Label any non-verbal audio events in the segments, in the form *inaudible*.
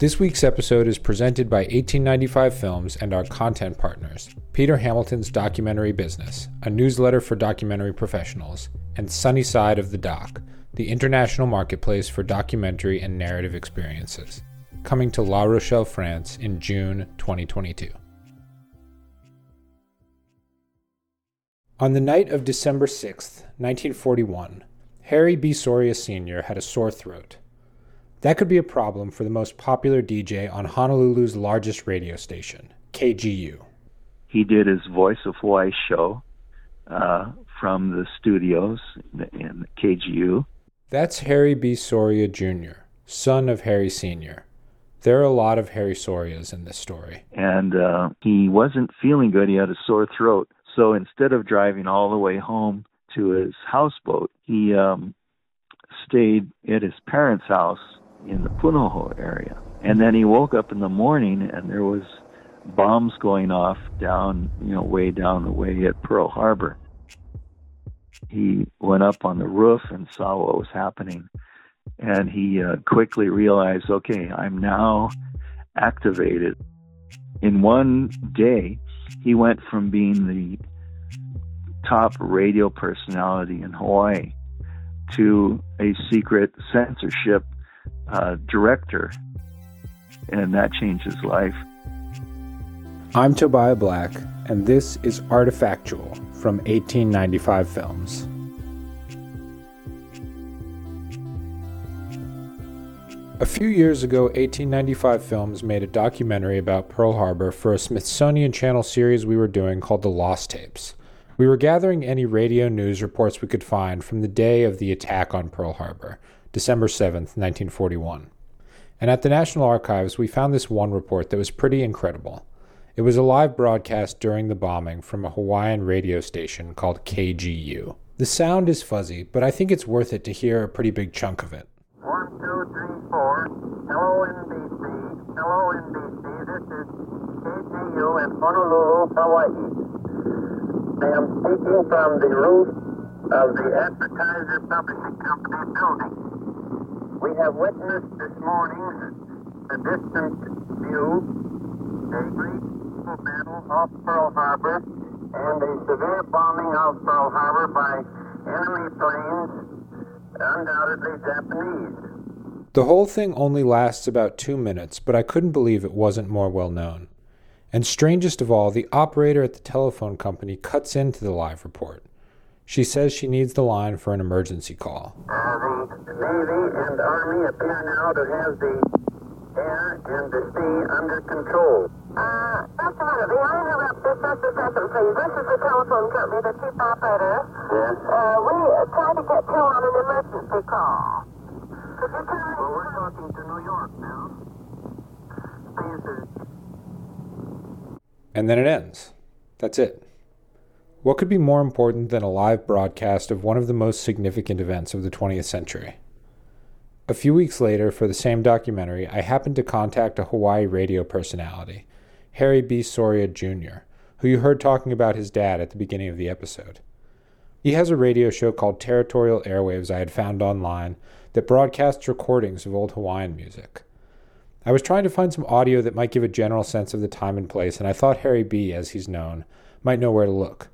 This week's episode is presented by 1895 Films and our content partners Peter Hamilton's Documentary Business, a newsletter for documentary professionals, and Sunny Side of the Doc, the international marketplace for documentary and narrative experiences, coming to La Rochelle, France in June 2022. On the night of December 6, 1941, Harry B. Soria Sr. had a sore throat. That could be a problem for the most popular DJ on Honolulu's largest radio station, KGU. He did his Voice of Hawaii show uh, from the studios in KGU. That's Harry B. Soria Jr., son of Harry Sr. There are a lot of Harry Sorias in this story. And uh, he wasn't feeling good. He had a sore throat. So instead of driving all the way home to his houseboat, he um, stayed at his parents' house in the Punahou area. And then he woke up in the morning and there was bombs going off down, you know, way down the way at Pearl Harbor. He went up on the roof and saw what was happening. And he uh, quickly realized, okay, I'm now activated. In one day, he went from being the top radio personality in Hawaii to a secret censorship uh, director, and that changed his life. I'm Tobiah Black, and this is Artifactual from 1895 Films. A few years ago, 1895 Films made a documentary about Pearl Harbor for a Smithsonian Channel series we were doing called The Lost Tapes. We were gathering any radio news reports we could find from the day of the attack on Pearl Harbor, December 7, 1941. And at the National Archives, we found this one report that was pretty incredible. It was a live broadcast during the bombing from a Hawaiian radio station called KGU. The sound is fuzzy, but I think it's worth it to hear a pretty big chunk of it. One, two, three, four. Hello, NBC. Hello, NBC. This is KGU in Honolulu, Hawaii. I am speaking from the roof of the Advertiser Publishing Company building. We have witnessed this morning the distant view, a battle off Pearl Harbor, and a severe bombing of Pearl Harbor by enemy planes, undoubtedly Japanese. The whole thing only lasts about two minutes, but I couldn't believe it wasn't more well known. And strangest of all, the operator at the telephone company cuts into the live report. She says she needs the line for an emergency call. Uh, the Navy and Army appear now to have the air and the sea under control. Uh, just a minute. May I interrupt just, just a second, please? This is the telephone company, the chief operator. Yes. Uh, we uh, tried to get through on an emergency call. Could you tell me? Well, we're talking to New York now. Please, And then it ends. That's it. What could be more important than a live broadcast of one of the most significant events of the 20th century? A few weeks later, for the same documentary, I happened to contact a Hawaii radio personality, Harry B. Soria Jr., who you heard talking about his dad at the beginning of the episode. He has a radio show called Territorial Airwaves I had found online that broadcasts recordings of old Hawaiian music. I was trying to find some audio that might give a general sense of the time and place, and I thought Harry B., as he's known, might know where to look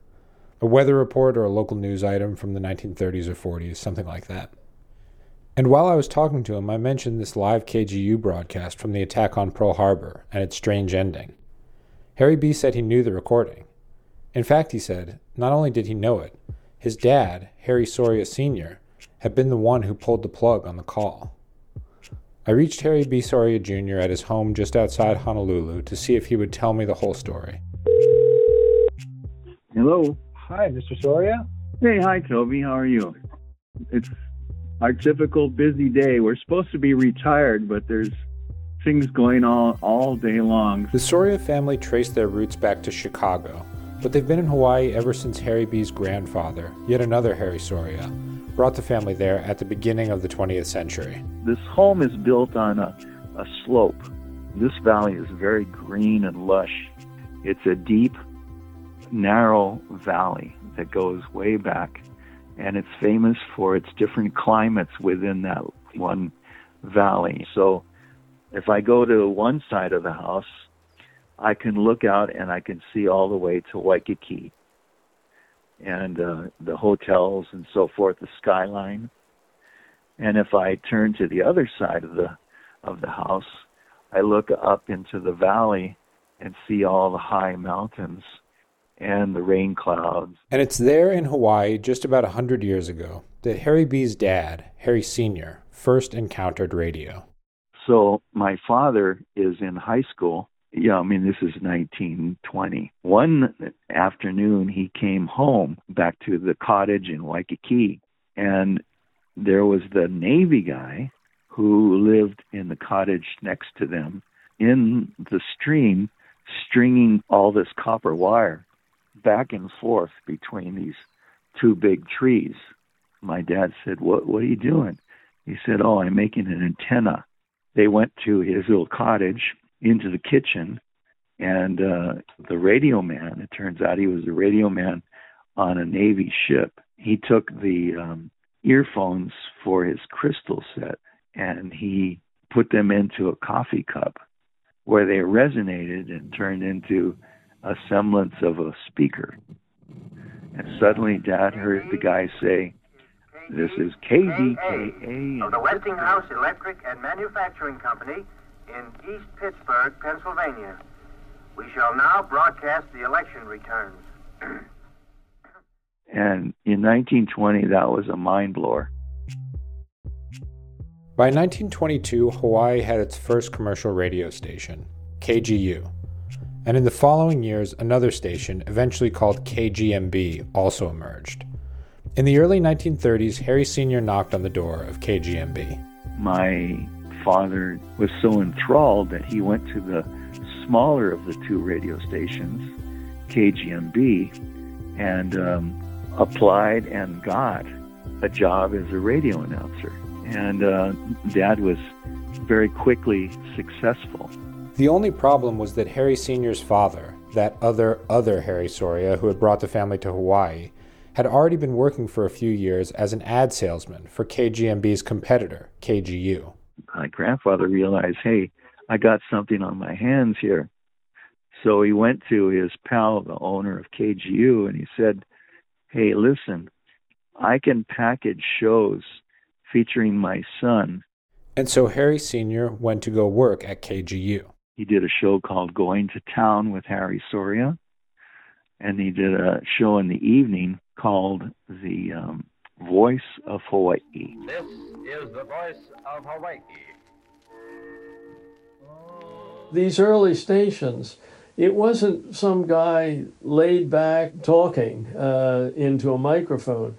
a weather report or a local news item from the 1930s or 40s, something like that. And while I was talking to him, I mentioned this live KGU broadcast from the attack on Pearl Harbor and its strange ending. Harry B. said he knew the recording. In fact, he said, not only did he know it, his dad, Harry Soria Sr., had been the one who pulled the plug on the call. I reached Harry B. Soria Jr. at his home just outside Honolulu to see if he would tell me the whole story. Hello. Hi, Mr. Soria. Hey, hi, Toby. How are you? It's our typical busy day. We're supposed to be retired, but there's things going on all day long. The Soria family traced their roots back to Chicago, but they've been in Hawaii ever since Harry B.'s grandfather, yet another Harry Soria, brought the family there at the beginning of the 20th century. This home is built on a, a slope. This valley is very green and lush. It's a deep, narrow valley that goes way back, and it's famous for its different climates within that one valley. So if I go to one side of the house, I can look out and I can see all the way to Waikiki and uh, the hotels and so forth, the skyline. And if I turn to the other side of the of the house, I look up into the valley and see all the high mountains and the rain clouds. And it's there in Hawaii just about a hundred years ago that Harry B's dad, Harry Sr., first encountered radio. So my father is in high school. Yeah, I mean, this is 1920. One afternoon, he came home back to the cottage in Waikiki, and there was the Navy guy who lived in the cottage next to them in the stream, stringing all this copper wire back and forth between these two big trees. My dad said, "What what are you doing?" He said, "Oh, I'm making an antenna." They went to his little cottage into the kitchen, and uh, the radio man. It turns out he was a radio man on a Navy ship. He took the um, earphones for his crystal set and he put them into a coffee cup where they resonated and turned into a semblance of a speaker. And suddenly Dad heard the guy say, This is KDKA. Of the Westinghouse Electric and Manufacturing Company in East Pittsburgh, Pennsylvania. We shall now broadcast the election returns. *clears throat* And in 1920, that was a mind blower. By 1922, Hawaii had its first commercial radio station, KGU. And in the following years, another station, eventually called KGMB, also emerged. In the early 1930s, Harry Sr. knocked on the door of KGMB. My father was so enthralled that he went to the smaller of the two radio stations, KGMB, and um, applied and got a job as a radio announcer. And uh, Dad was very quickly successful. The only problem was that Harry Sr.'s father, that other other Harry Soria who had brought the family to Hawaii, had already been working for a few years as an ad salesman for KGMB's competitor, KGU. My grandfather realized, hey, I got something on my hands here. So he went to his pal, the owner of KGU, and he said, hey, listen, I can package shows featuring my son. And so Harry Sr. went to go work at KGU. He did a show called Going to Town with Harry Soria, and he did a show in the evening called The um, Voice of Hawaii. This is the voice of Hawaii. These early stations, it wasn't some guy laid back talking uh, into a microphone.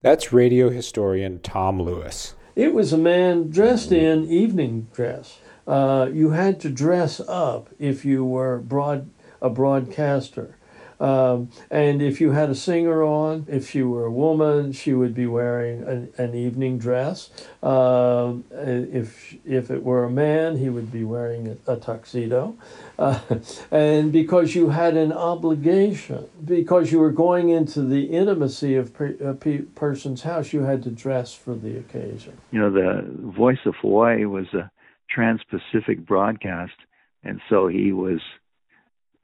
That's radio historian Tom Lewis. It was a man dressed in evening dress. Uh, you had to dress up if you were broad, a broadcaster. Um, and if you had a singer on, if she were a woman, she would be wearing an, an evening dress. Um, if if it were a man, he would be wearing a, a tuxedo. Uh, *laughs* and because you had an obligation, because you were going into the intimacy of per, a pe- person's house, you had to dress for the occasion. You know, the Voice of Hawaii was a trans-Pacific broadcast, and so he was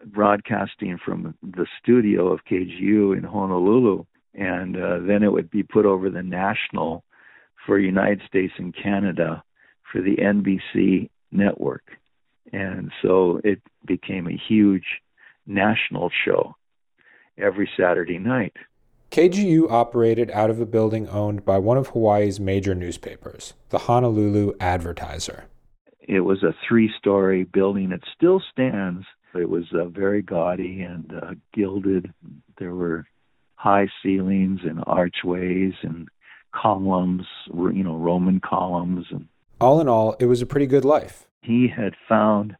broadcasting from the studio of KGU in Honolulu, and uh, then it would be put over the national for United States and Canada for the NBC network. And so it became a huge national show every Saturday night. KGU operated out of a building owned by one of Hawaii's major newspapers, the Honolulu Advertiser. It was a three story building. It still stands it was uh, very gaudy and uh, gilded. There were high ceilings and archways and columns, you know, Roman columns. And all in all, it was a pretty good life. He had found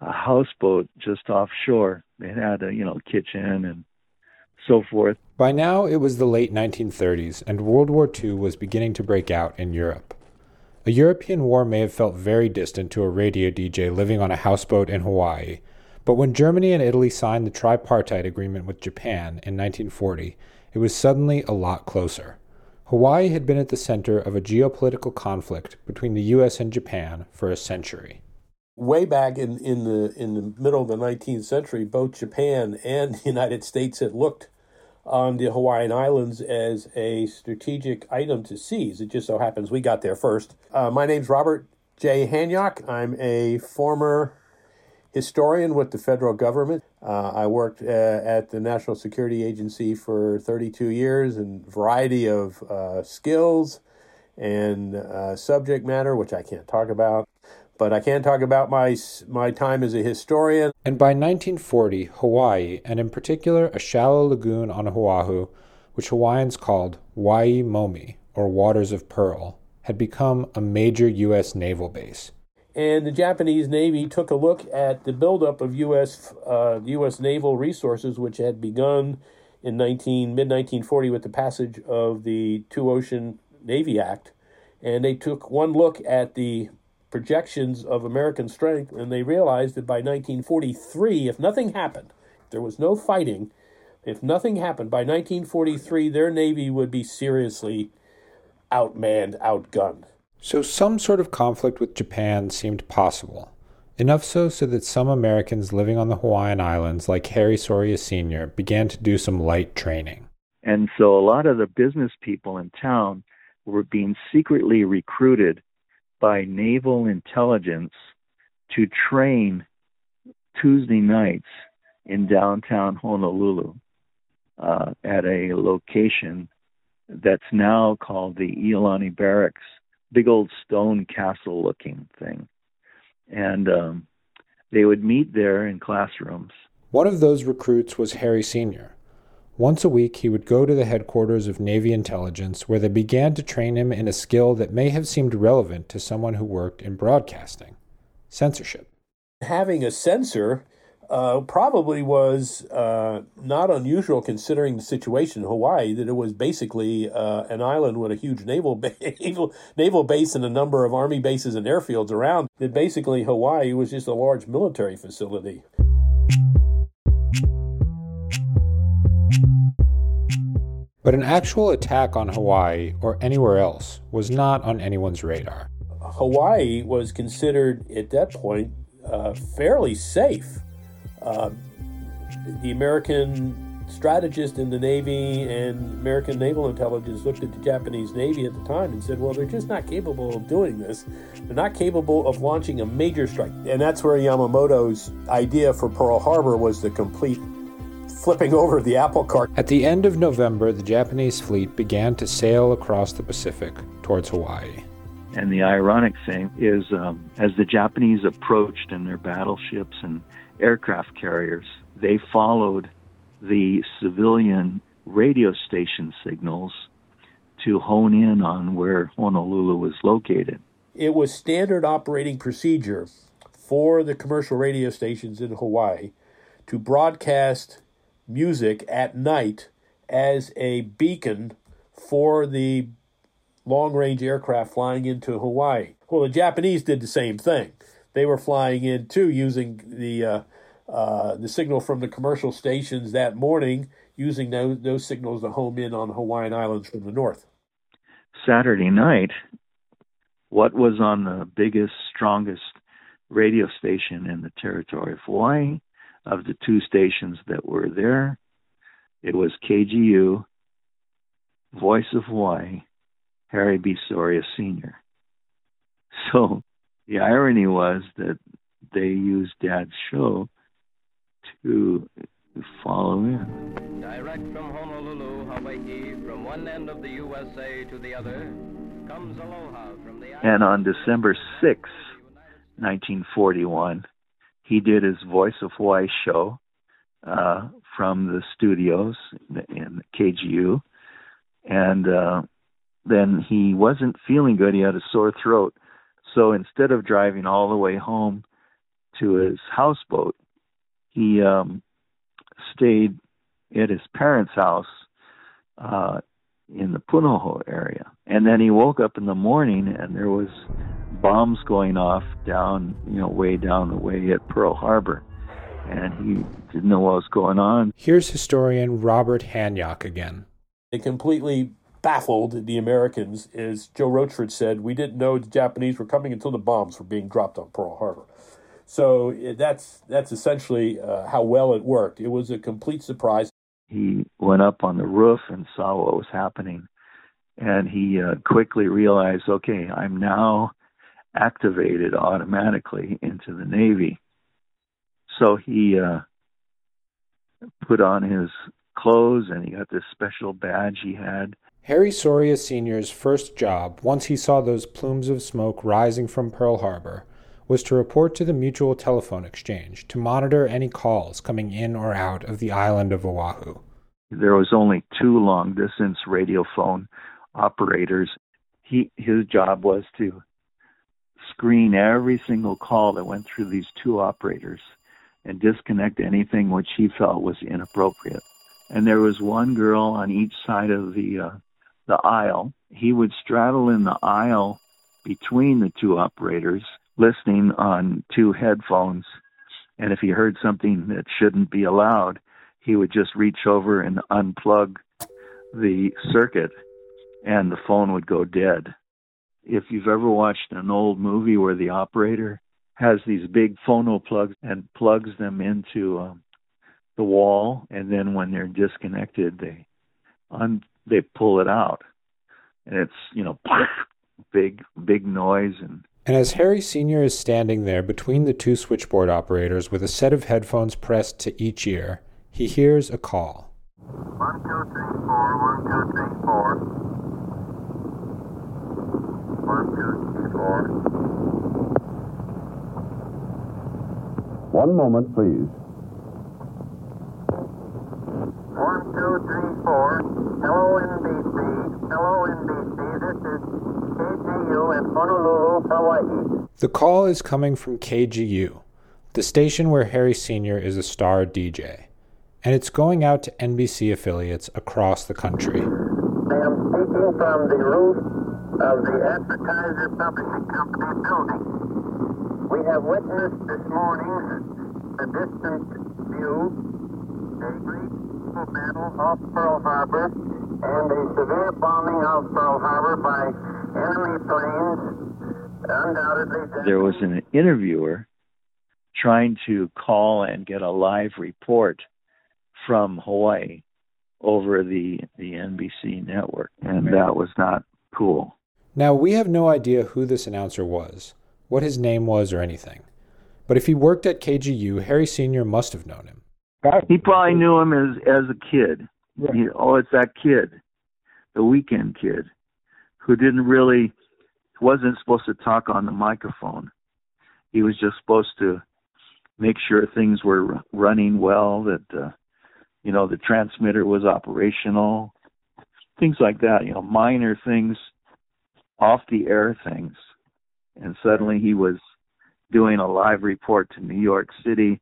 a houseboat just offshore. It had a you know kitchen and so forth. By now, it was the late 1930s, and World War II was beginning to break out in Europe. A European war may have felt very distant to a radio DJ living on a houseboat in Hawaii, but when Germany and Italy signed the tripartite agreement with Japan in 1940, it was suddenly a lot closer. Hawaii had been at the center of a geopolitical conflict between the US and Japan for a century. Way back in, in the in the middle of the 19th century, both Japan and *laughs* the United States had looked on the Hawaiian Islands as a strategic item to seize. It just so happens we got there first. Uh, my name's Robert J. Hanyok. I'm a former historian with the federal government. Uh, I worked uh, at the National Security Agency for 32 years in a variety of uh, skills and uh, subject matter, which I can't talk about. But I can't talk about my my time as a historian. And by 1940, Hawaii, and in particular a shallow lagoon on Oahu, which Hawaiians called Waimomi, or Waters of Pearl, had become a major U.S. naval base. And the Japanese Navy took a look at the buildup of U.S. Uh, U.S. naval resources, which had begun in 19 mid 1940 with the passage of the Two Ocean Navy Act, and they took one look at the projections of American strength, and they realized that by 1943, if nothing happened, if there was no fighting, if nothing happened, by 1943, their Navy would be seriously outmanned, outgunned. So some sort of conflict with Japan seemed possible. Enough so so that some Americans living on the Hawaiian Islands, like Harry Soria Sr., began to do some light training. And so a lot of the business people in town were being secretly recruited by naval intelligence to train Tuesday nights in downtown Honolulu uh, at a location that's now called the Iolani Barracks, big old stone castle looking thing. And um, they would meet there in classrooms. One of those recruits was Harry Sr. Once a week, he would go to the headquarters of Navy intelligence, where they began to train him in a skill that may have seemed relevant to someone who worked in broadcasting censorship. Having a censor uh, probably was uh, not unusual considering the situation in Hawaii, that it was basically uh, an island with a huge naval, *laughs* ba- naval base and a number of army bases and airfields around. That basically Hawaii was just a large military facility. But an actual attack on Hawaii or anywhere else was not on anyone's radar. Hawaii was considered at that point uh, fairly safe. Uh, the American strategist in the Navy and American naval intelligence looked at the Japanese Navy at the time and said, well, they're just not capable of doing this. They're not capable of launching a major strike. And that's where Yamamoto's idea for Pearl Harbor was the complete flipping over the apple cart. At the end of November, the Japanese fleet began to sail across the Pacific towards Hawaii. And the ironic thing is, um, as the Japanese approached in their battleships and aircraft carriers, they followed the civilian radio station signals to hone in on where Honolulu was located. It was standard operating procedure for the commercial radio stations in Hawaii to broadcast music at night as a beacon for the long range aircraft flying into Hawaii. Well, the Japanese did the same thing. They were flying in too using the uh, uh, the signal from the commercial stations that morning, using those, those signals to home in on Hawaiian Islands from the north. Saturday night, what was on the biggest, strongest radio station in the territory of Hawaii of the two stations that were there. It was KGU, Voice of Hawaii, Harry B. Soria Sr. So the irony was that they used Dad's show to follow in. Direct from Honolulu, Hawaii, from one end of the USA to the other, comes Aloha from the And on December 6, 1941, he did his Voice of Hawaii show uh, from the studios in KGU, and uh, then he wasn't feeling good. He had a sore throat, so instead of driving all the way home to his houseboat, he um, stayed at his parents' house uh, in the Punahou area. And then he woke up in the morning and there was bombs going off down, you know, way down the way at Pearl Harbor. And he didn't know what was going on. Here's historian Robert Hanyok again. It completely baffled the Americans, as Joe Rochefort said, we didn't know the Japanese were coming until the bombs were being dropped on Pearl Harbor. So that's that's essentially uh, how well it worked. It was a complete surprise. He went up on the roof and saw what was happening, and he uh, quickly realized, okay, I'm now activated automatically into the Navy. So he uh, put on his clothes and he got this special badge he had. Harry Soria Sr.'s first job, once he saw those plumes of smoke rising from Pearl Harbor, was to report to the Mutual Telephone Exchange to monitor any calls coming in or out of the island of Oahu. There was only two long distance radio phone operators. He his job was to screen every single call that went through these two operators and disconnect anything which he felt was inappropriate. And there was one girl on each side of the uh, the aisle. He would straddle in the aisle between the two operators, listening on two headphones. And if he heard something that shouldn't be allowed, he would just reach over and unplug the circuit, and the phone would go dead. If you've ever watched an old movie where the operator has these big phono plugs and plugs them into um, the wall, and then when they're disconnected, they un- they pull it out, and it's you know *laughs* big big noise and. And as Harry Sr. is standing there between the two switchboard operators with a set of headphones pressed to each ear, he hears a call. One, two, three, four, one, two, three, four. One, two, three, four. One moment, please. One, two, three, four. Hello, NBC. Hello, NBC. This is KGU in Honolulu, Hawaii. The call is coming from KGU, the station where Harry Sr. is a star DJ, and it's going out to NBC affiliates across the country. I am speaking from the roof of the Advertiser Publishing Company building. We have witnessed this morning the distant view, a great battle off Pearl Harbor, and a severe bombing of Pearl Harbor by There was an interviewer trying to call and get a live report from Hawaii over the the NBC network, and that was not cool. Now, we have no idea who this announcer was, what his name was, or anything. But if he worked at KGU, Harry Sr. must have known him. He probably knew him as as a kid. He- oh, it's that kid, the weekend kid, who didn't really wasn't supposed to talk on the microphone. He was just supposed to make sure things were running well, that uh, you know the transmitter was operational, things like that. You know, minor things, off the air things. And suddenly he was doing a live report to New York City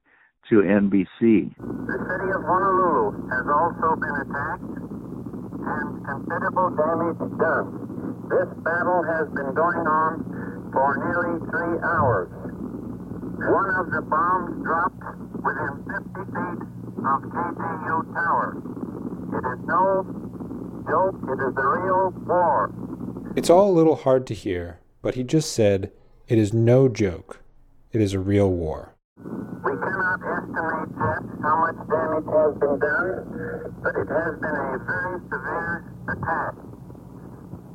to NBC. The city of Honolulu has also been attacked and considerable damage done. This battle has been going on for nearly three hours. One of the bombs dropped within 50 feet of KGU Tower. It is no joke, it is a real war. It's all a little hard to hear, but he just said, It is no joke. It is a real war. We cannot estimate yet how much damage has been done, but it has been a very severe attack.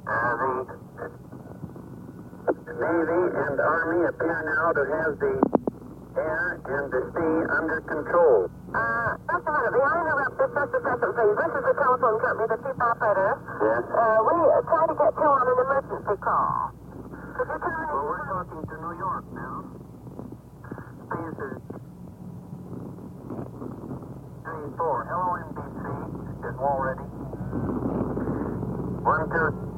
Uh, the Navy and Army appear now to have the air and the sea under control. Uh, just a minute. May I interrupt this just a second, please? This is the telephone company, the chief operator. Yes? Uh, we uh, tried to get through on an emergency call. Could you tell me? Well, we're talking to New York now. Space is 34. Hello, NBC. Is Wall ready? One, two.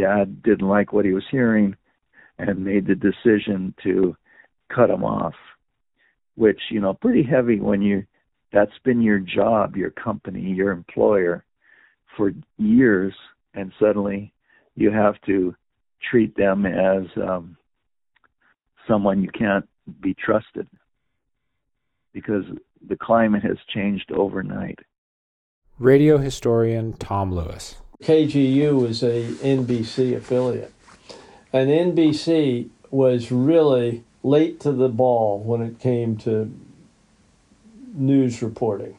Dad didn't like what he was hearing and made the decision to cut him off, which, you know, pretty heavy when you that's been your job, your company, your employer for years, and suddenly you have to treat them as um, someone you can't be trusted because the climate has changed overnight. Radio historian Tom Lewis. KGU is a NBC affiliate. And NBC was really late to the ball when it came to news reporting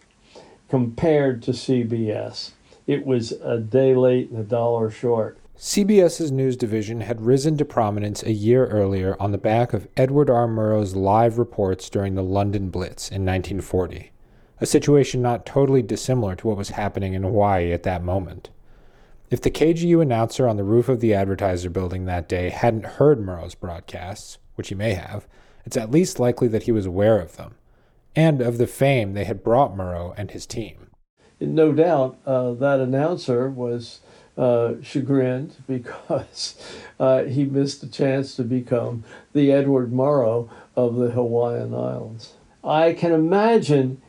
compared to CBS. It was a day late and a dollar short. CBS's news division had risen to prominence a year earlier on the back of Edward R. Murrow's live reports during the London Blitz in 1940, a situation not totally dissimilar to what was happening in Hawaii at that moment. If the KGU announcer on the roof of the advertiser building that day hadn't heard Murrow's broadcasts, which he may have, it's at least likely that he was aware of them, and of the fame they had brought Murrow and his team. No doubt uh, that announcer was uh, chagrined *laughs* because uh, he missed a chance to become the Edward Murrow of the Hawaiian Islands. I can imagine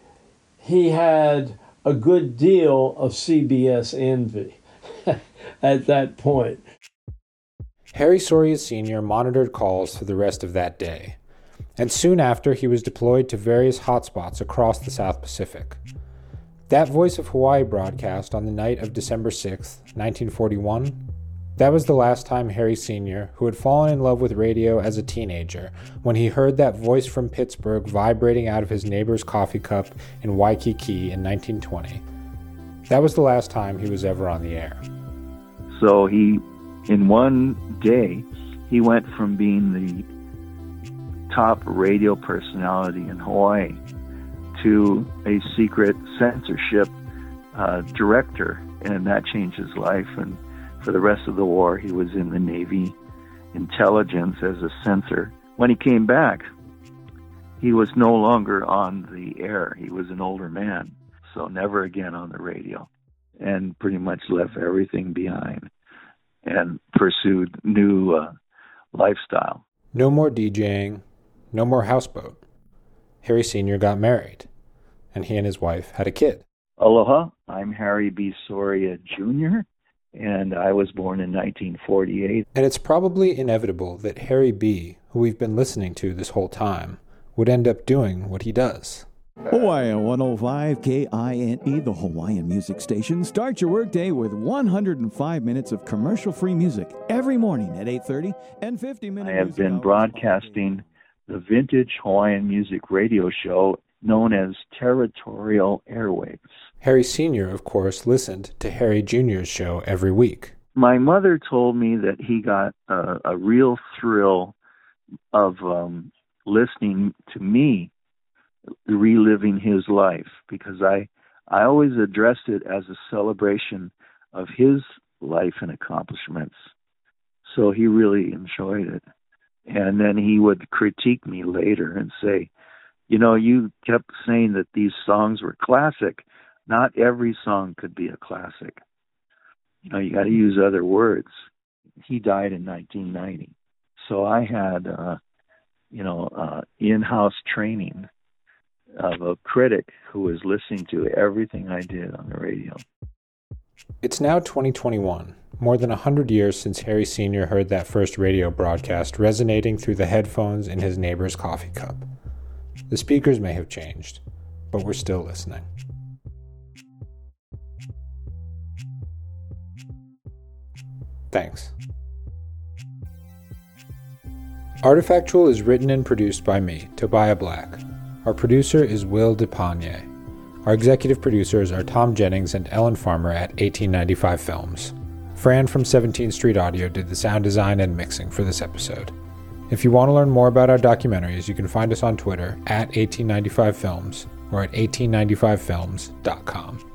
he had a good deal of CBS envy at that point. Harry Soria Sr. monitored calls for the rest of that day, and soon after he was deployed to various hotspots across the South Pacific. That Voice of Hawaii broadcast on the night of December 6, 1941, that was the last time Harry Sr., who had fallen in love with radio as a teenager, when he heard that voice from Pittsburgh vibrating out of his neighbor's coffee cup in Waikiki in 1920. That was the last time he was ever on the air. So he, in one day, he went from being the top radio personality in Hawaii to a secret censorship uh, director, and that changed his life. And for the rest of the war, he was in the Navy intelligence as a censor. When he came back, he was no longer on the air. He was an older man, so never again on the radio, and pretty much left everything behind and pursued new uh, lifestyle. No more DJing, no more houseboat. Harry Sr. got married and he and his wife had a kid. Aloha, I'm Harry B. Soria Jr., and I was born in 1948. And it's probably inevitable that Harry B., who we've been listening to this whole time, would end up doing what he does. Hawaii 105 KINE, the Hawaiian music station. Start your workday with 105 minutes of commercial-free music every morning at 8:30 and 50 minutes. I have been broadcasting the vintage Hawaiian music radio show known as territorial airwaves. Harry Sr., of course, listened to Harry Jr.'s show every week. My mother told me that he got a, a real thrill of um, listening to me reliving his life because I I always addressed it as a celebration of his life and accomplishments. So he really enjoyed it. And then he would critique me later and say, you know, you kept saying that these songs were classic. Not every song could be a classic. You know, you got to use other words. He died in 1990, so I had, uh, you know, uh, in-house training of a critic who was listening to everything I did on the radio. It's now 2021, more than a hundred years since Harry Sr. heard that first radio broadcast resonating through the headphones in his neighbor's coffee cup. The speakers may have changed, but we're still listening. Thanks. Artifactual is written and produced by me, Tobiah Black. Our producer is Will DePagne. Our executive producers are Tom Jennings and Ellen Farmer at 1895 Films. Fran from 17th Street Audio did the sound design and mixing for this episode. If you want to learn more about our documentaries, you can find us on Twitter at 1895films or at 1895films.com.